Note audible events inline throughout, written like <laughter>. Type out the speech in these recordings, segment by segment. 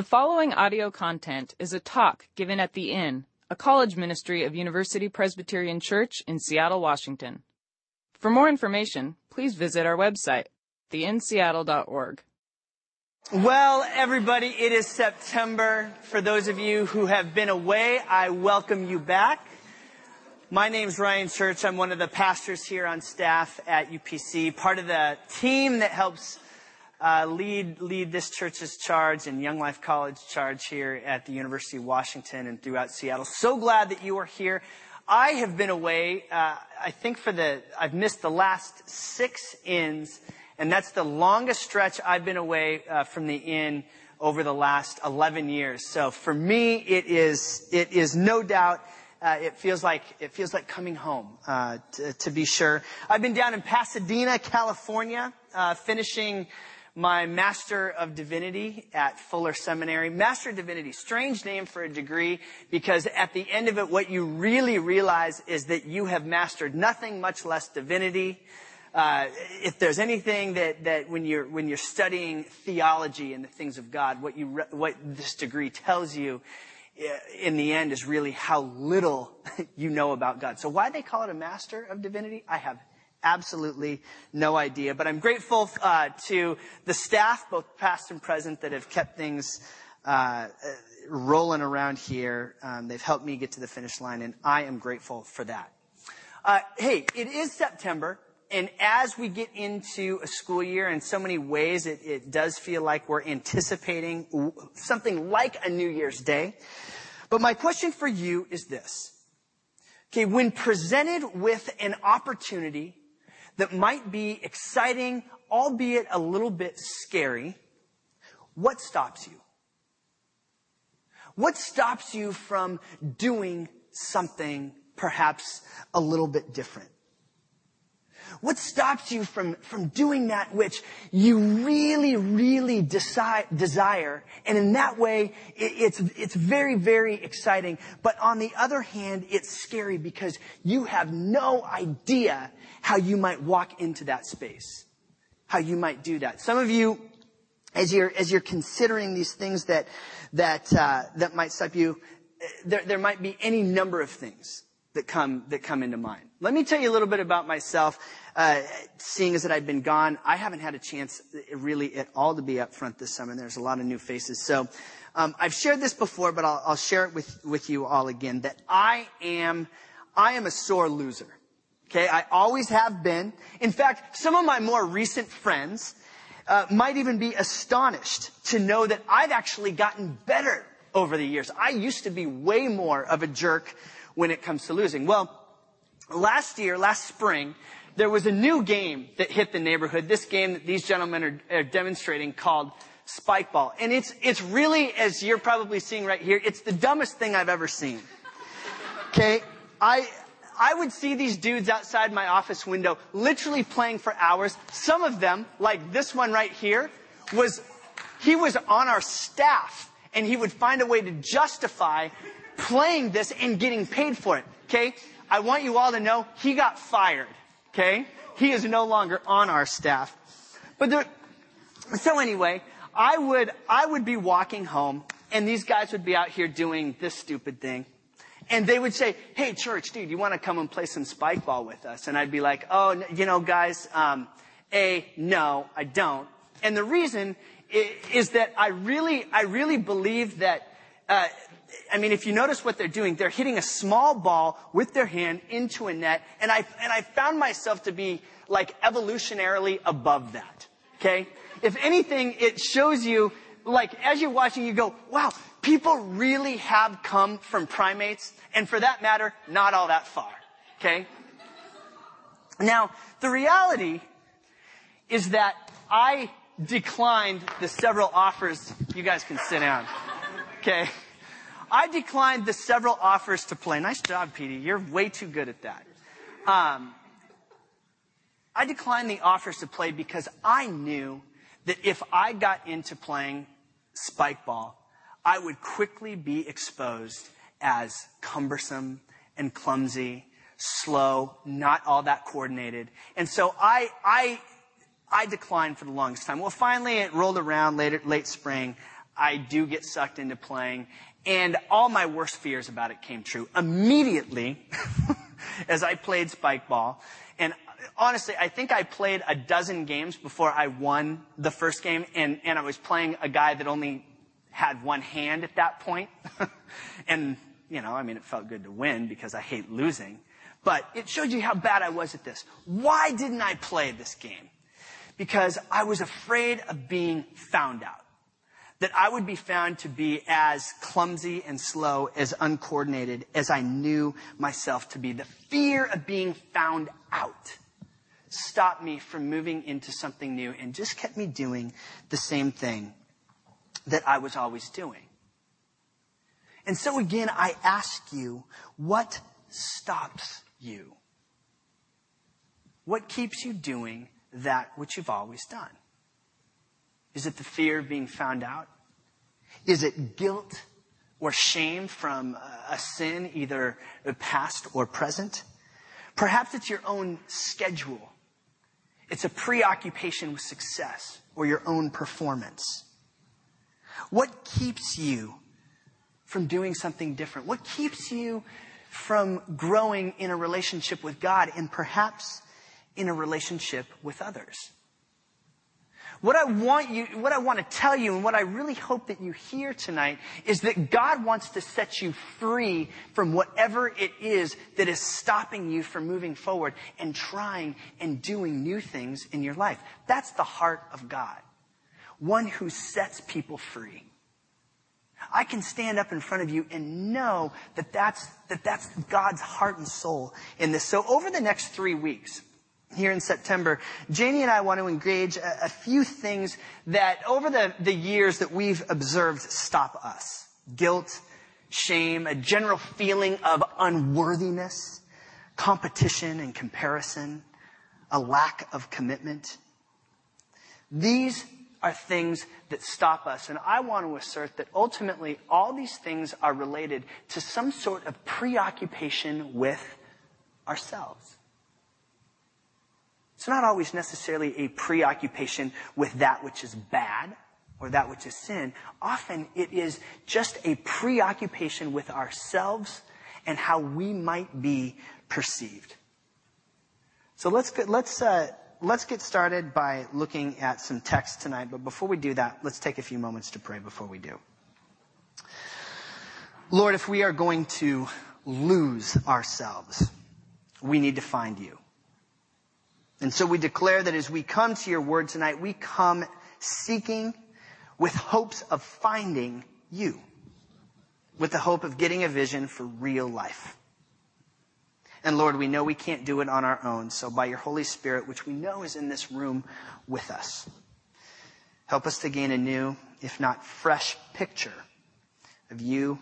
The following audio content is a talk given at The Inn, a college ministry of University Presbyterian Church in Seattle, Washington. For more information, please visit our website, theinnseattle.org. Well, everybody, it is September. For those of you who have been away, I welcome you back. My name is Ryan Church. I'm one of the pastors here on staff at UPC, part of the team that helps uh, lead lead this church's charge and Young Life College charge here at the University of Washington and throughout Seattle. So glad that you are here. I have been away. Uh, I think for the I've missed the last six inns, and that's the longest stretch I've been away uh, from the inn over the last 11 years. So for me, it is it is no doubt. Uh, it feels like it feels like coming home, uh, to, to, be sure. I've been down in Pasadena, California, uh, finishing my Master of Divinity at Fuller Seminary. Master of Divinity, strange name for a degree because at the end of it, what you really realize is that you have mastered nothing, much less divinity. Uh, if there's anything that, that when you're when you're studying theology and the things of God, what you what this degree tells you uh, in the end is really how little <laughs> you know about God. So why they call it a master of divinity, I have absolutely no idea. But I'm grateful uh, to the staff, both past and present, that have kept things uh, rolling around here. Um, they've helped me get to the finish line, and I am grateful for that. Uh, hey, it is September. And as we get into a school year, in so many ways, it, it does feel like we're anticipating something like a New Year's Day. But my question for you is this. Okay, when presented with an opportunity that might be exciting, albeit a little bit scary, what stops you? What stops you from doing something perhaps a little bit different? What stops you from, from doing that which you really, really desire? And in that way, it, it's, it's very, very exciting. But on the other hand, it's scary because you have no idea how you might walk into that space. How you might do that. Some of you, as you're, as you're considering these things that, that, uh, that might stop you, there, there might be any number of things that come, that come into mind. Let me tell you a little bit about myself. Uh, seeing as that I've been gone, I haven't had a chance really at all to be up front this summer. There's a lot of new faces. So, um, I've shared this before, but I'll, I'll share it with, with you all again, that I am, I am a sore loser. Okay, I always have been. In fact, some of my more recent friends uh, might even be astonished to know that I've actually gotten better over the years. I used to be way more of a jerk when it comes to losing. Well, last year, last spring, there was a new game that hit the neighborhood. This game that these gentlemen are, are demonstrating called Spikeball. And it's, it's really, as you're probably seeing right here, it's the dumbest thing I've ever seen. Okay? I, I would see these dudes outside my office window literally playing for hours. Some of them, like this one right here, was, he was on our staff and he would find a way to justify playing this and getting paid for it. Okay? I want you all to know he got fired. Okay? He is no longer on our staff. But there, so anyway, I would, I would be walking home and these guys would be out here doing this stupid thing. And they would say, hey, church, dude, you want to come and play some spike ball with us? And I'd be like, oh, you know, guys, um, A, no, I don't. And the reason is that I really, I really believe that, uh, I mean, if you notice what they're doing, they're hitting a small ball with their hand into a net, and I, and I found myself to be like evolutionarily above that. Okay? If anything, it shows you, like, as you're watching, you go, wow, people really have come from primates, and for that matter, not all that far. Okay? Now, the reality is that I declined the several offers. You guys can sit down. Okay? I declined the several offers to play. Nice job, Petey. You're way too good at that. Um, I declined the offers to play because I knew that if I got into playing spike ball, I would quickly be exposed as cumbersome and clumsy, slow, not all that coordinated. And so I, I, I declined for the longest time. Well, finally it rolled around later, late spring. I do get sucked into playing, and all my worst fears about it came true immediately <laughs> as I played spike ball. And honestly, I think I played a dozen games before I won the first game, and, and I was playing a guy that only had one hand at that point. <laughs> and, you know, I mean, it felt good to win because I hate losing. But it showed you how bad I was at this. Why didn't I play this game? Because I was afraid of being found out. That I would be found to be as clumsy and slow, as uncoordinated as I knew myself to be. The fear of being found out stopped me from moving into something new and just kept me doing the same thing that I was always doing. And so again, I ask you, what stops you? What keeps you doing that which you've always done? Is it the fear of being found out? Is it guilt or shame from a sin, either past or present? Perhaps it's your own schedule. It's a preoccupation with success or your own performance. What keeps you from doing something different? What keeps you from growing in a relationship with God and perhaps in a relationship with others? What I want you, what I want to tell you and what I really hope that you hear tonight is that God wants to set you free from whatever it is that is stopping you from moving forward and trying and doing new things in your life. That's the heart of God. One who sets people free. I can stand up in front of you and know that that's, that that's God's heart and soul in this. So over the next three weeks, here in September, Janie and I want to engage a, a few things that over the, the years that we've observed stop us. Guilt, shame, a general feeling of unworthiness, competition and comparison, a lack of commitment. These are things that stop us. And I want to assert that ultimately all these things are related to some sort of preoccupation with ourselves. It's not always necessarily a preoccupation with that which is bad or that which is sin. Often it is just a preoccupation with ourselves and how we might be perceived. So let's get, let's uh, let's get started by looking at some text tonight. But before we do that, let's take a few moments to pray before we do. Lord, if we are going to lose ourselves, we need to find you. And so we declare that as we come to your word tonight, we come seeking with hopes of finding you, with the hope of getting a vision for real life. And Lord, we know we can't do it on our own. So by your Holy Spirit, which we know is in this room with us, help us to gain a new, if not fresh picture of you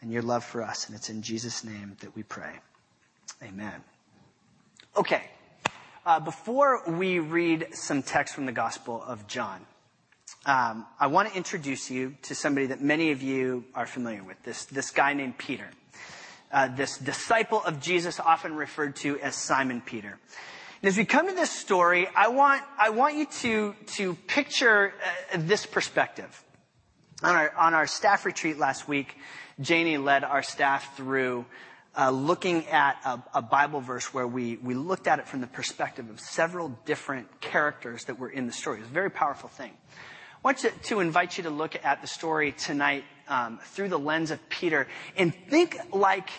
and your love for us. And it's in Jesus' name that we pray. Amen. Okay. Uh, before we read some text from the Gospel of John, um, I want to introduce you to somebody that many of you are familiar with. This this guy named Peter, uh, this disciple of Jesus, often referred to as Simon Peter. And as we come to this story, I want I want you to to picture uh, this perspective. On our on our staff retreat last week, Janie led our staff through looking at a, a, Bible verse where we, we looked at it from the perspective of several different characters that were in the story. It was a very powerful thing. I want to, to invite you to look at the story tonight um, through the lens of Peter and think like,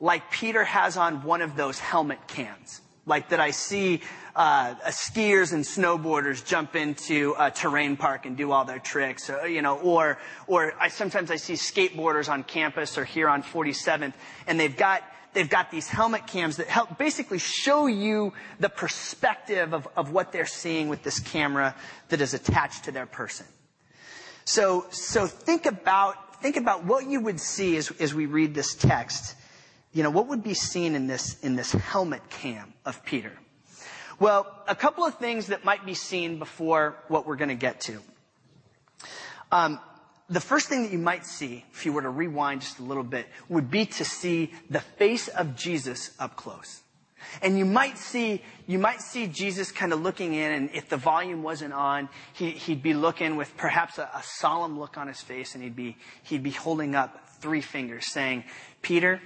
like Peter has on one of those helmet cams like that I see uh, skiers and snowboarders jump into a terrain park and do all their tricks, or, uh, you know, or or I sometimes I see skateboarders on campus or here on 47th, and they've got they've got these helmet cams that help basically show you the perspective of, of what they're seeing with this camera that is attached to their person. So so think about think about what you would see as, as we read this text you know, what would be seen in this, in this helmet cam of Peter? Well, a couple of things that might be seen before what we're going to get to. Um, the first thing that you might see, if you were to rewind just a little bit, would be to see the face of Jesus up close. And you might see, you might see Jesus kind of looking in, and if the volume wasn't on, he, would be looking with perhaps a, a solemn look on his face, and he'd be, he'd be holding up three fingers saying, Peter,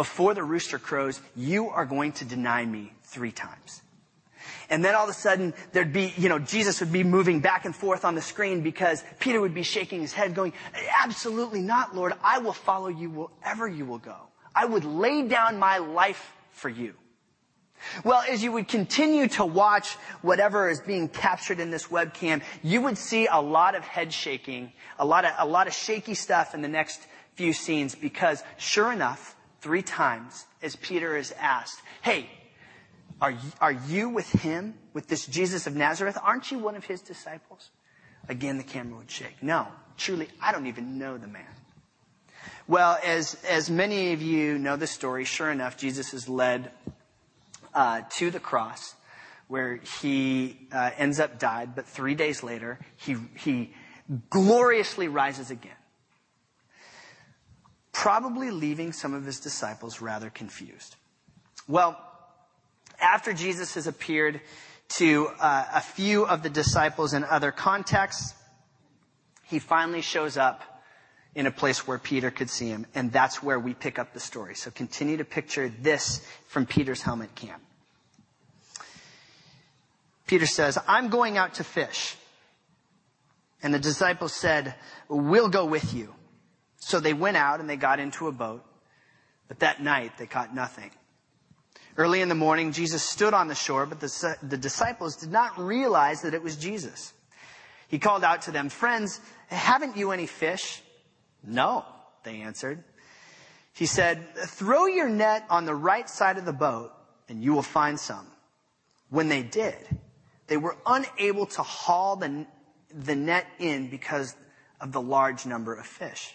before the rooster crows, you are going to deny me three times. And then all of a sudden, there'd be, you know, Jesus would be moving back and forth on the screen because Peter would be shaking his head going, absolutely not, Lord. I will follow you wherever you will go. I would lay down my life for you. Well, as you would continue to watch whatever is being captured in this webcam, you would see a lot of head shaking, a lot of, a lot of shaky stuff in the next few scenes because sure enough, three times as Peter is asked, Hey, are you, are you with him, with this Jesus of Nazareth? Aren't you one of his disciples? Again, the camera would shake. No, truly, I don't even know the man. Well, as, as many of you know the story, sure enough, Jesus is led uh, to the cross where he uh, ends up died, but three days later, he, he gloriously rises again. Probably leaving some of his disciples rather confused. Well, after Jesus has appeared to uh, a few of the disciples in other contexts, he finally shows up in a place where Peter could see him, and that's where we pick up the story. So continue to picture this from Peter's helmet camp. Peter says, I'm going out to fish. And the disciples said, We'll go with you. So they went out and they got into a boat, but that night they caught nothing. Early in the morning, Jesus stood on the shore, but the, the disciples did not realize that it was Jesus. He called out to them, Friends, haven't you any fish? No, they answered. He said, Throw your net on the right side of the boat, and you will find some. When they did, they were unable to haul the, the net in because of the large number of fish.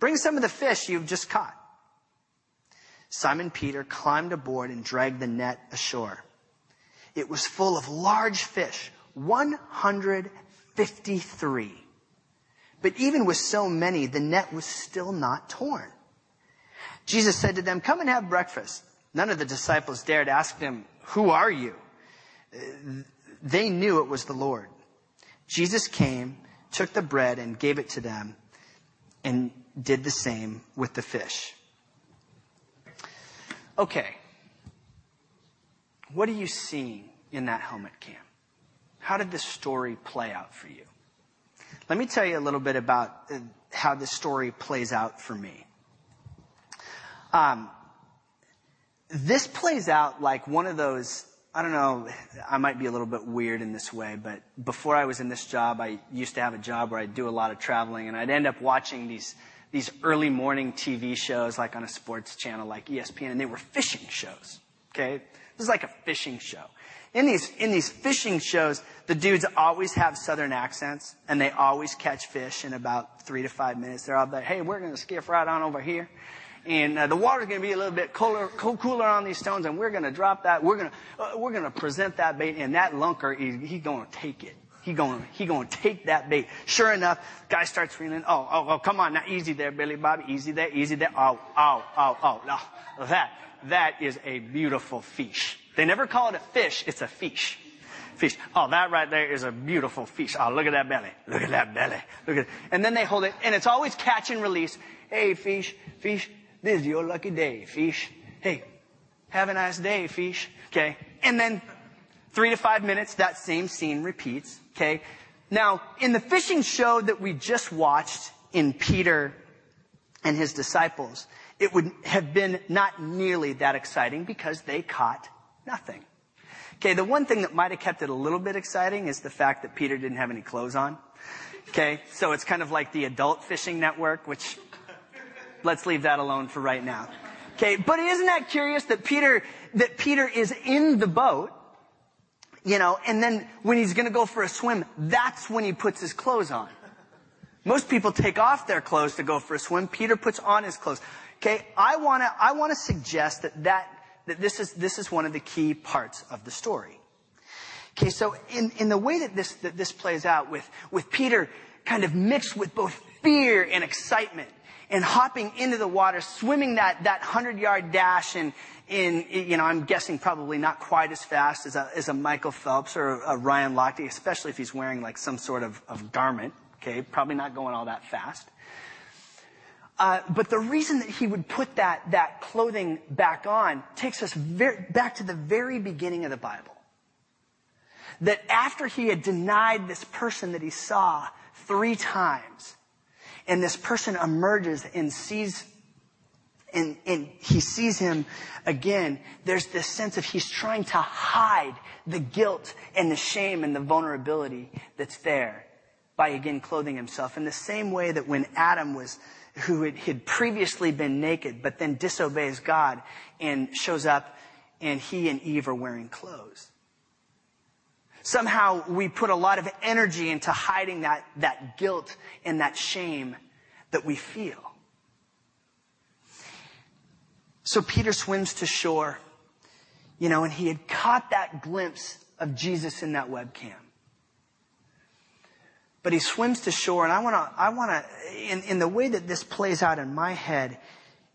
Bring some of the fish you've just caught. Simon Peter climbed aboard and dragged the net ashore. It was full of large fish, 153. But even with so many, the net was still not torn. Jesus said to them, Come and have breakfast. None of the disciples dared ask him, Who are you? They knew it was the Lord. Jesus came, took the bread, and gave it to them, and did the same with the fish. Okay. What are you seeing in that helmet cam? How did this story play out for you? Let me tell you a little bit about uh, how this story plays out for me. Um, this plays out like one of those I don't know, I might be a little bit weird in this way, but before I was in this job, I used to have a job where I'd do a lot of traveling and I'd end up watching these, these early morning TV shows like on a sports channel like ESPN and they were fishing shows. Okay? This is like a fishing show. In these, in these fishing shows, the dudes always have southern accents and they always catch fish in about three to five minutes. They're all like, hey, we're going to skiff right on over here and uh, the water's going to be a little bit cooler, cooler on these stones, and we're going to drop that. We're going to uh, we're going to present that bait, and that lunker he's he going to take it. He going he going to take that bait. Sure enough, guy starts reeling. Oh, oh, oh, come on now, easy there, Billy Bobby, easy there, easy there. Oh, oh, oh, oh, no, that that is a beautiful fish. They never call it a fish; it's a fish. Fish. Oh, that right there is a beautiful fish. Oh, look at that belly. Look at that belly. Look at it. And then they hold it, and it's always catch and release. Hey, fish, fish, this is your lucky day, fish. Hey, have a nice day, fish. Okay. And then three to five minutes, that same scene repeats. Okay. Now, in the fishing show that we just watched in Peter and his disciples, it would have been not nearly that exciting because they caught nothing. Okay, the one thing that might have kept it a little bit exciting is the fact that Peter didn't have any clothes on. Okay, so it's kind of like the adult fishing network, which Let's leave that alone for right now. Okay, but isn't that curious that Peter, that Peter is in the boat, you know, and then when he's gonna go for a swim, that's when he puts his clothes on. Most people take off their clothes to go for a swim. Peter puts on his clothes. Okay, I wanna, I wanna suggest that that, that this is, this is one of the key parts of the story. Okay, so in, in the way that this, that this plays out with, with Peter kind of mixed with both fear and excitement and hopping into the water, swimming that, that hundred yard dash and, in, you know, I'm guessing probably not quite as fast as a, as a Michael Phelps or a Ryan Lochte, especially if he's wearing like some sort of, of garment. Okay, probably not going all that fast. Uh, but the reason that he would put that, that clothing back on takes us back to the very beginning of the Bible. That after he had denied this person that he saw three times, and this person emerges and sees and, and he sees him again, there's this sense of he's trying to hide the guilt and the shame and the vulnerability that's there by again clothing himself. In the same way that when Adam was, who had, had previously been naked, but then disobeys God and shows up and he and Eve are wearing clothes. Somehow we put a lot of energy into hiding that, that guilt and that shame that we feel. So Peter swims to shore, you know, and he had caught that glimpse of Jesus in that webcam. But he swims to shore, and I want to, I want to, in, in the way that this plays out in my head,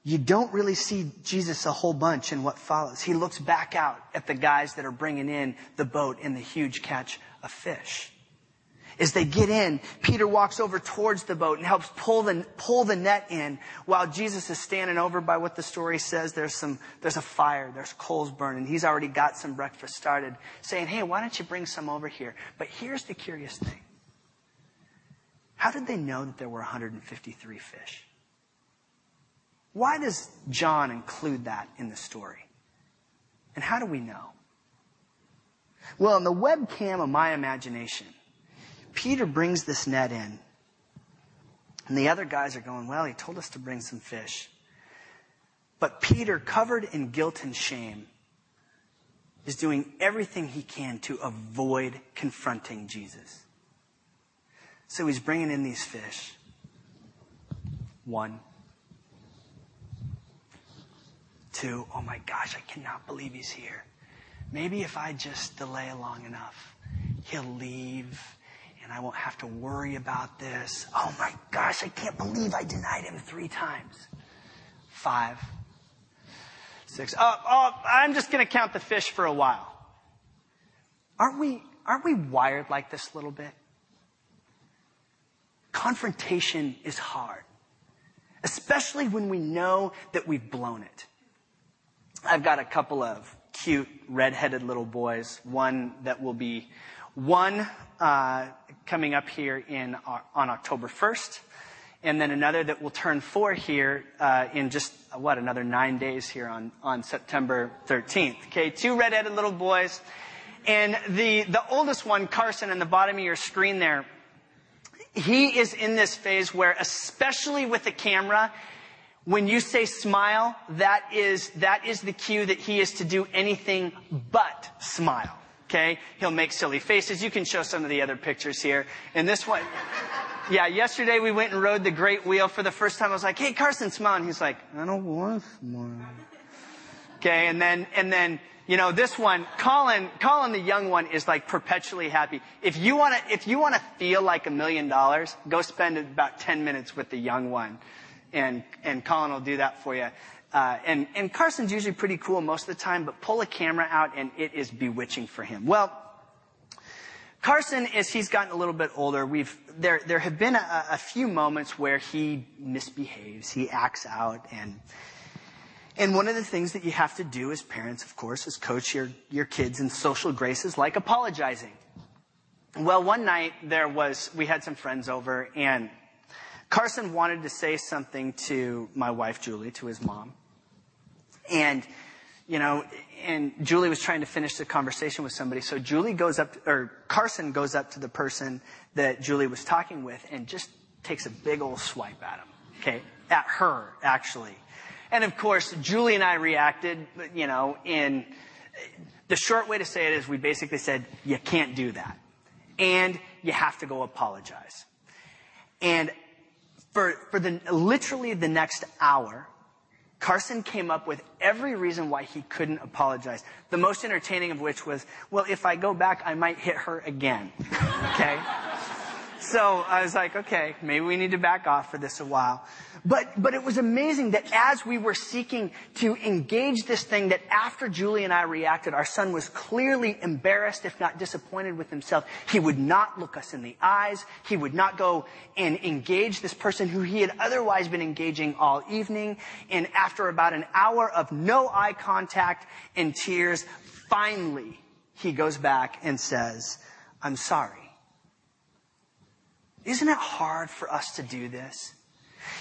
you don't really see Jesus a whole bunch in what follows. He looks back out at the guys that are bringing in the boat and the huge catch of fish. As they get in, Peter walks over towards the boat and helps pull the, pull the net in while Jesus is standing over by what the story says. There's some, there's a fire, there's coals burning. He's already got some breakfast started saying, Hey, why don't you bring some over here? But here's the curious thing. How did they know that there were 153 fish? Why does John include that in the story? And how do we know? Well, in the webcam of my imagination, Peter brings this net in. And the other guys are going, well, he told us to bring some fish. But Peter, covered in guilt and shame, is doing everything he can to avoid confronting Jesus. So he's bringing in these fish. One. Two. Oh my gosh, I cannot believe he's here. Maybe if I just delay long enough, he'll leave and I won't have to worry about this. Oh my gosh, I can't believe I denied him three times. Five. Six. Oh, oh I'm just going to count the fish for a while. Aren't we, aren't we wired like this a little bit? Confrontation is hard, especially when we know that we've blown it. I've got a couple of cute redheaded little boys, one that will be one uh, coming up here in uh, on October 1st, and then another that will turn four here uh, in just what another nine days here on on September 13th. Okay, two redheaded little boys, and the the oldest one, Carson, in the bottom of your screen there. He is in this phase where, especially with the camera, when you say smile, that is, that is the cue that he is to do anything but smile. Okay? He'll make silly faces. You can show some of the other pictures here. And this one, yeah, yesterday we went and rode the great wheel for the first time. I was like, hey, Carson, smile. And he's like, I don't want to smile. Okay, and then, and then, you know, this one, Colin, Colin the young one is like perpetually happy. If you wanna, if you wanna feel like a million dollars, go spend about 10 minutes with the young one. And, and Colin will do that for you. Uh, and, and Carson's usually pretty cool most of the time, but pull a camera out and it is bewitching for him. Well, Carson, as he's gotten a little bit older, we've, there, there have been a, a few moments where he misbehaves, he acts out, and, and one of the things that you have to do as parents, of course, is coach your, your kids in social graces like apologizing. Well, one night there was, we had some friends over and Carson wanted to say something to my wife, Julie, to his mom. And, you know, and Julie was trying to finish the conversation with somebody. So Julie goes up, or Carson goes up to the person that Julie was talking with and just takes a big old swipe at him. Okay. At her, actually. And of course, Julie and I reacted, you know, in the short way to say it is we basically said, you can't do that. And you have to go apologize. And for, for the, literally the next hour, Carson came up with every reason why he couldn't apologize. The most entertaining of which was, well, if I go back, I might hit her again. <laughs> okay? So I was like, okay, maybe we need to back off for this a while. But, but it was amazing that as we were seeking to engage this thing, that after Julie and I reacted, our son was clearly embarrassed, if not disappointed with himself. He would not look us in the eyes. He would not go and engage this person who he had otherwise been engaging all evening. And after about an hour of no eye contact and tears, finally, he goes back and says, I'm sorry. Isn't it hard for us to do this?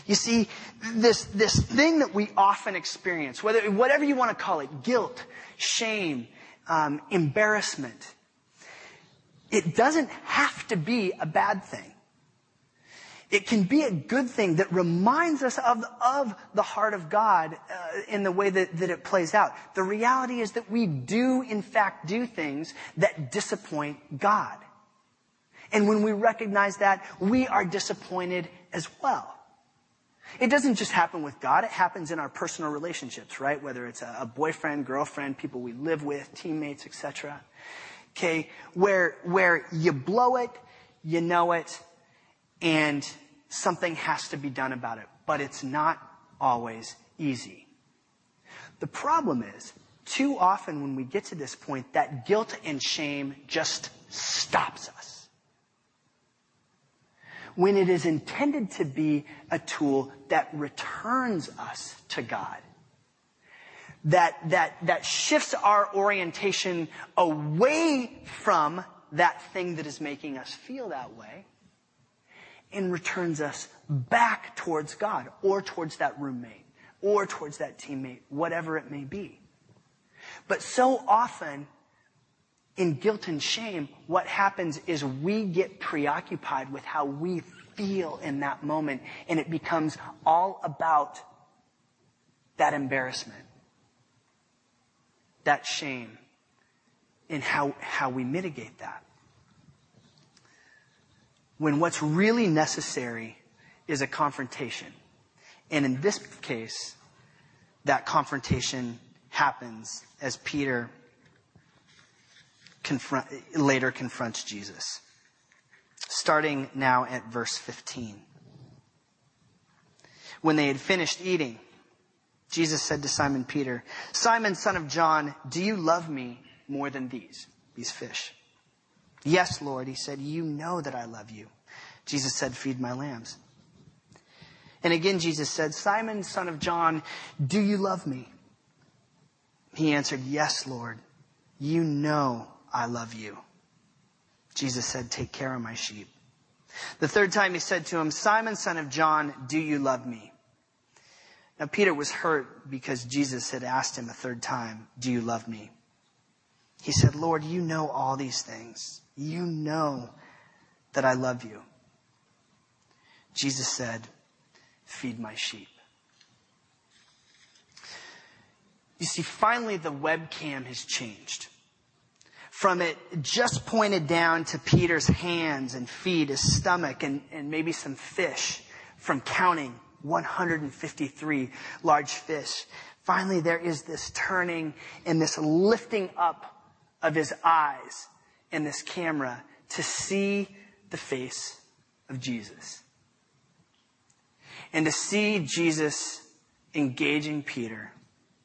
You see, this, this thing that we often experience, whether, whatever you want to call it, guilt, shame, um, embarrassment, it doesn't have to be a bad thing. It can be a good thing that reminds us of, of the heart of God uh, in the way that, that it plays out. The reality is that we do, in fact, do things that disappoint God. And when we recognize that, we are disappointed as well. It doesn't just happen with God, it happens in our personal relationships, right? Whether it's a, boyfriend, girlfriend, people we live with, teammates, etc. Okay, where, where you blow it, you know it, and something has to be done about it. But it's not always easy. The problem is, too often when we get to this point, that guilt and shame just stops us when it is intended to be a tool that returns us to God. That, that, that shifts our orientation away from that thing that is making us feel that way and returns us back towards God or towards that roommate or towards that teammate, whatever it may be. But so often in guilt and shame, what happens is we get preoccupied with how we feel in that moment, and it becomes all about that embarrassment, that shame, and how, how we mitigate that. When what's really necessary is a confrontation. And in this case, that confrontation happens as Peter confront, later confronts Jesus. Starting now at verse 15. When they had finished eating, Jesus said to Simon Peter, Simon, son of John, do you love me more than these, these fish? Yes, Lord, he said, you know that I love you. Jesus said, feed my lambs. And again, Jesus said, Simon, son of John, do you love me? He answered, yes, Lord, you know I love you. Jesus said, Take care of my sheep. The third time he said to him, Simon, son of John, do you love me? Now Peter was hurt because Jesus had asked him a third time, Do you love me? He said, Lord, you know all these things. You know that I love you. Jesus said, Feed my sheep. You see, finally the webcam has changed from it just pointed down to Peter's hands and feet, his stomach, and, and maybe some fish from counting 153 large fish. Finally, there is this turning and this lifting up of his eyes in this camera to see the face of Jesus. And to see Jesus engaging Peter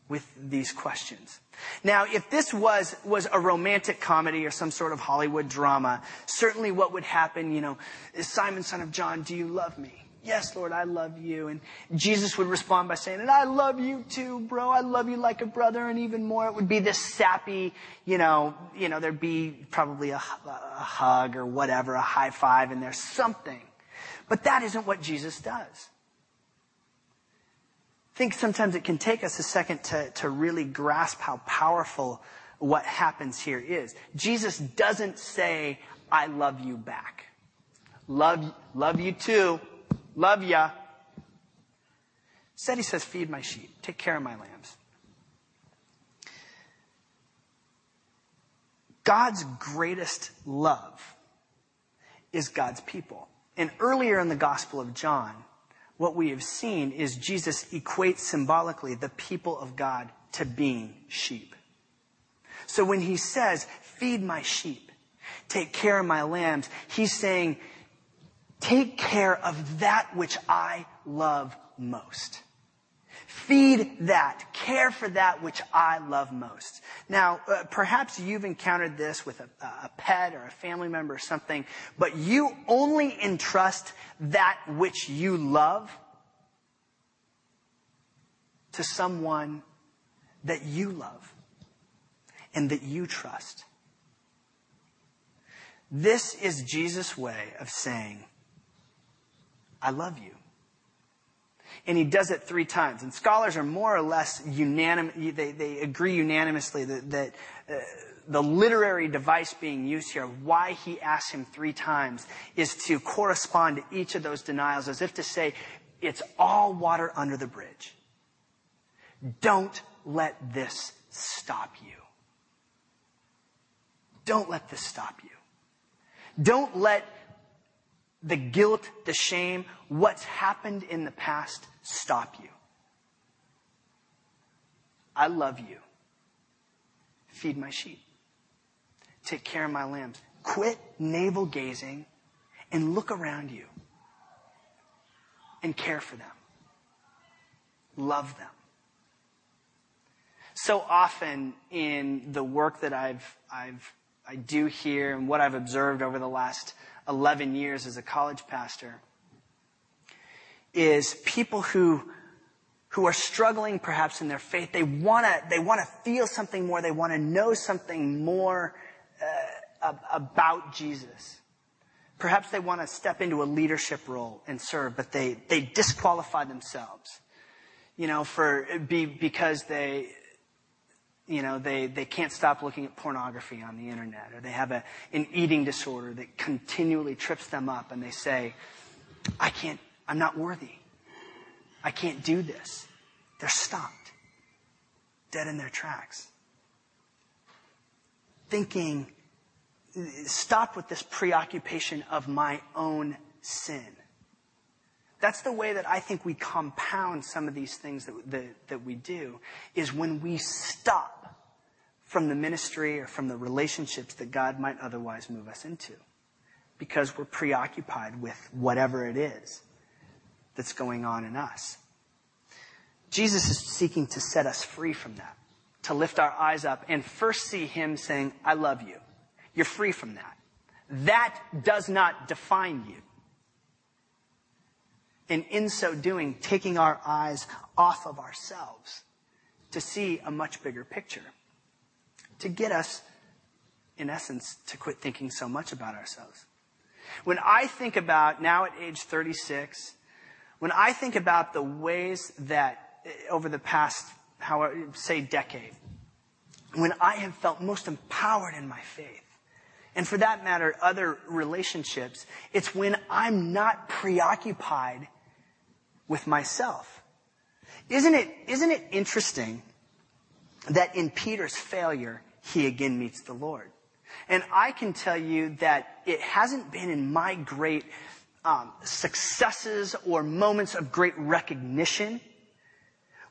with these questions. Now, if this was, was a romantic comedy or some sort of Hollywood drama, certainly what would happen, you know, is Simon, son of John, do you love me? Yes, Lord, I love you. And Jesus would respond by saying, and I love you too, bro. I love you like a brother. And even more, it would be this sappy, you know, you know, there'd be probably a, a hug or whatever, a high five, and there's something. But that isn't what Jesus does think sometimes it can take us a second to, to really grasp how powerful what happens here is. Jesus doesn't say, I love you back. Love, love you too. Love ya. Instead, he says, Feed my sheep, take care of my lambs. God's greatest love is God's people. And earlier in the Gospel of John, what we have seen is Jesus equates symbolically the people of God to being sheep. So when he says, feed my sheep, take care of my lambs, he's saying, take care of that which I love most. Feed that. Care for that which I love most. Now, uh, perhaps you've encountered this with a, a pet or a family member or something, but you only entrust that which you love to someone that you love and that you trust. This is Jesus' way of saying, I love you and he does it three times. And scholars are more or less unanimous, they, they agree unanimously that, that uh, the literary device being used here, why he asks him three times, is to correspond to each of those denials as if to say, it's all water under the bridge. Don't let this stop you. Don't let this stop you. Don't let the guilt, the shame, what's happened in the past stop you. I love you. Feed my sheep. Take care of my lambs. Quit navel gazing and look around you and care for them. Love them. So often in the work that I've, I've, I do here and what I've observed over the last 11 years as a college pastor is people who who are struggling perhaps in their faith. They want to they want to feel something more. They want to know something more uh, about Jesus. Perhaps they want to step into a leadership role and serve, but they they disqualify themselves. You know, for be because they you know, they, they can't stop looking at pornography on the internet, or they have a, an eating disorder that continually trips them up, and they say, I can't, I'm not worthy. I can't do this. They're stopped, dead in their tracks. Thinking, stop with this preoccupation of my own sin. That's the way that I think we compound some of these things that, that, that we do, is when we stop from the ministry or from the relationships that God might otherwise move us into because we're preoccupied with whatever it is that's going on in us. Jesus is seeking to set us free from that, to lift our eyes up and first see Him saying, I love you. You're free from that. That does not define you. And in so doing, taking our eyes off of ourselves to see a much bigger picture to get us, in essence, to quit thinking so much about ourselves. When I think about, now at age 36, when I think about the ways that eh, over the past, how, say, decade, when I have felt most empowered in my faith, and for that matter, other relationships, it's when I'm not preoccupied with myself. Isn't it, isn't it interesting that in Peter's failure, he again meets the Lord. And I can tell you that it hasn't been in my great um, successes or moments of great recognition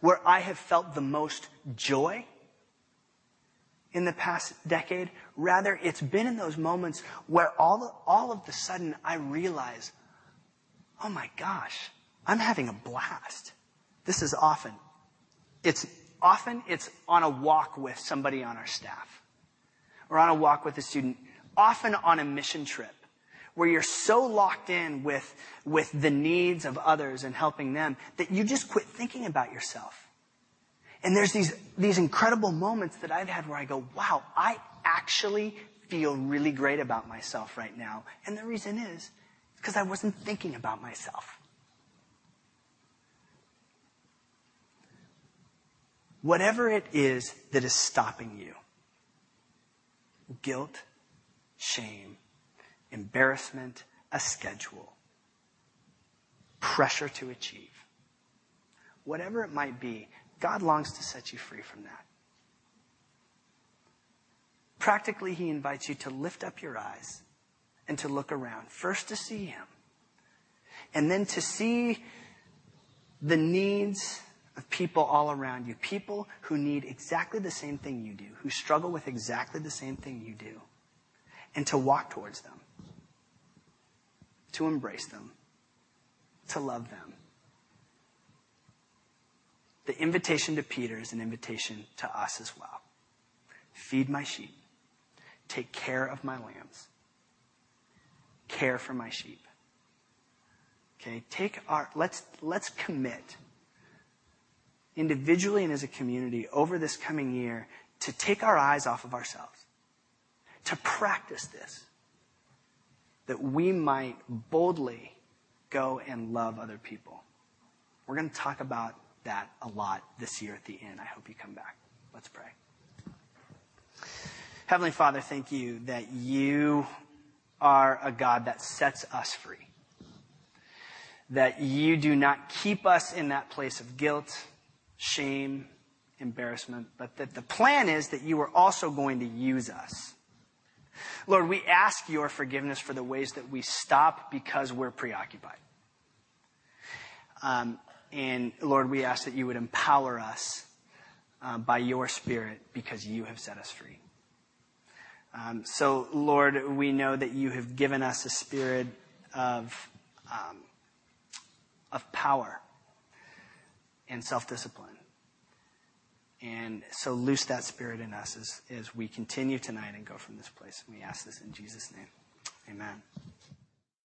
where I have felt the most joy in the past decade. Rather, it's been in those moments where all, all of the sudden I realize, oh my gosh, I'm having a blast. This is often. It's Often it's on a walk with somebody on our staff or on a walk with a student, often on a mission trip where you're so locked in with, with the needs of others and helping them that you just quit thinking about yourself. And there's these, these incredible moments that I've had where I go, wow, I actually feel really great about myself right now. And the reason is because I wasn't thinking about myself. Whatever it is that is stopping you guilt, shame, embarrassment, a schedule, pressure to achieve. whatever it might be, God longs to set you free from that. Practically, He invites you to lift up your eyes and to look around. First to see Him, and then to see the needs of people all around you. People who need exactly the same thing you do, who struggle with exactly the same thing you do, and to walk towards them, to embrace them, to love them. The invitation to Peter is an invitation to us as well. Feed my sheep. Take care of my lambs. Care for my sheep. Okay, take our, let's, let's commit individually and as a community over this coming year to take our eyes off of ourselves, to practice this, that we might boldly go and love other people. We're going to talk about that a lot this year at the end. I hope you come back. Let's pray. Heavenly Father, thank you that you are a God that sets us free. That you do not keep us in that place of guilt, shame, embarrassment, but that the plan is that you are also going to use us. Lord, we ask your forgiveness for the ways that we stop because we're preoccupied. Um, and Lord, we ask that you would empower us uh, by your Spirit because you have set us free. Um, so, Lord, we know that you have given us a spirit of, um, of power and self discipline. And so, loose that spirit in us as, as we continue tonight and go from this place. And we ask this in Jesus' name. Amen.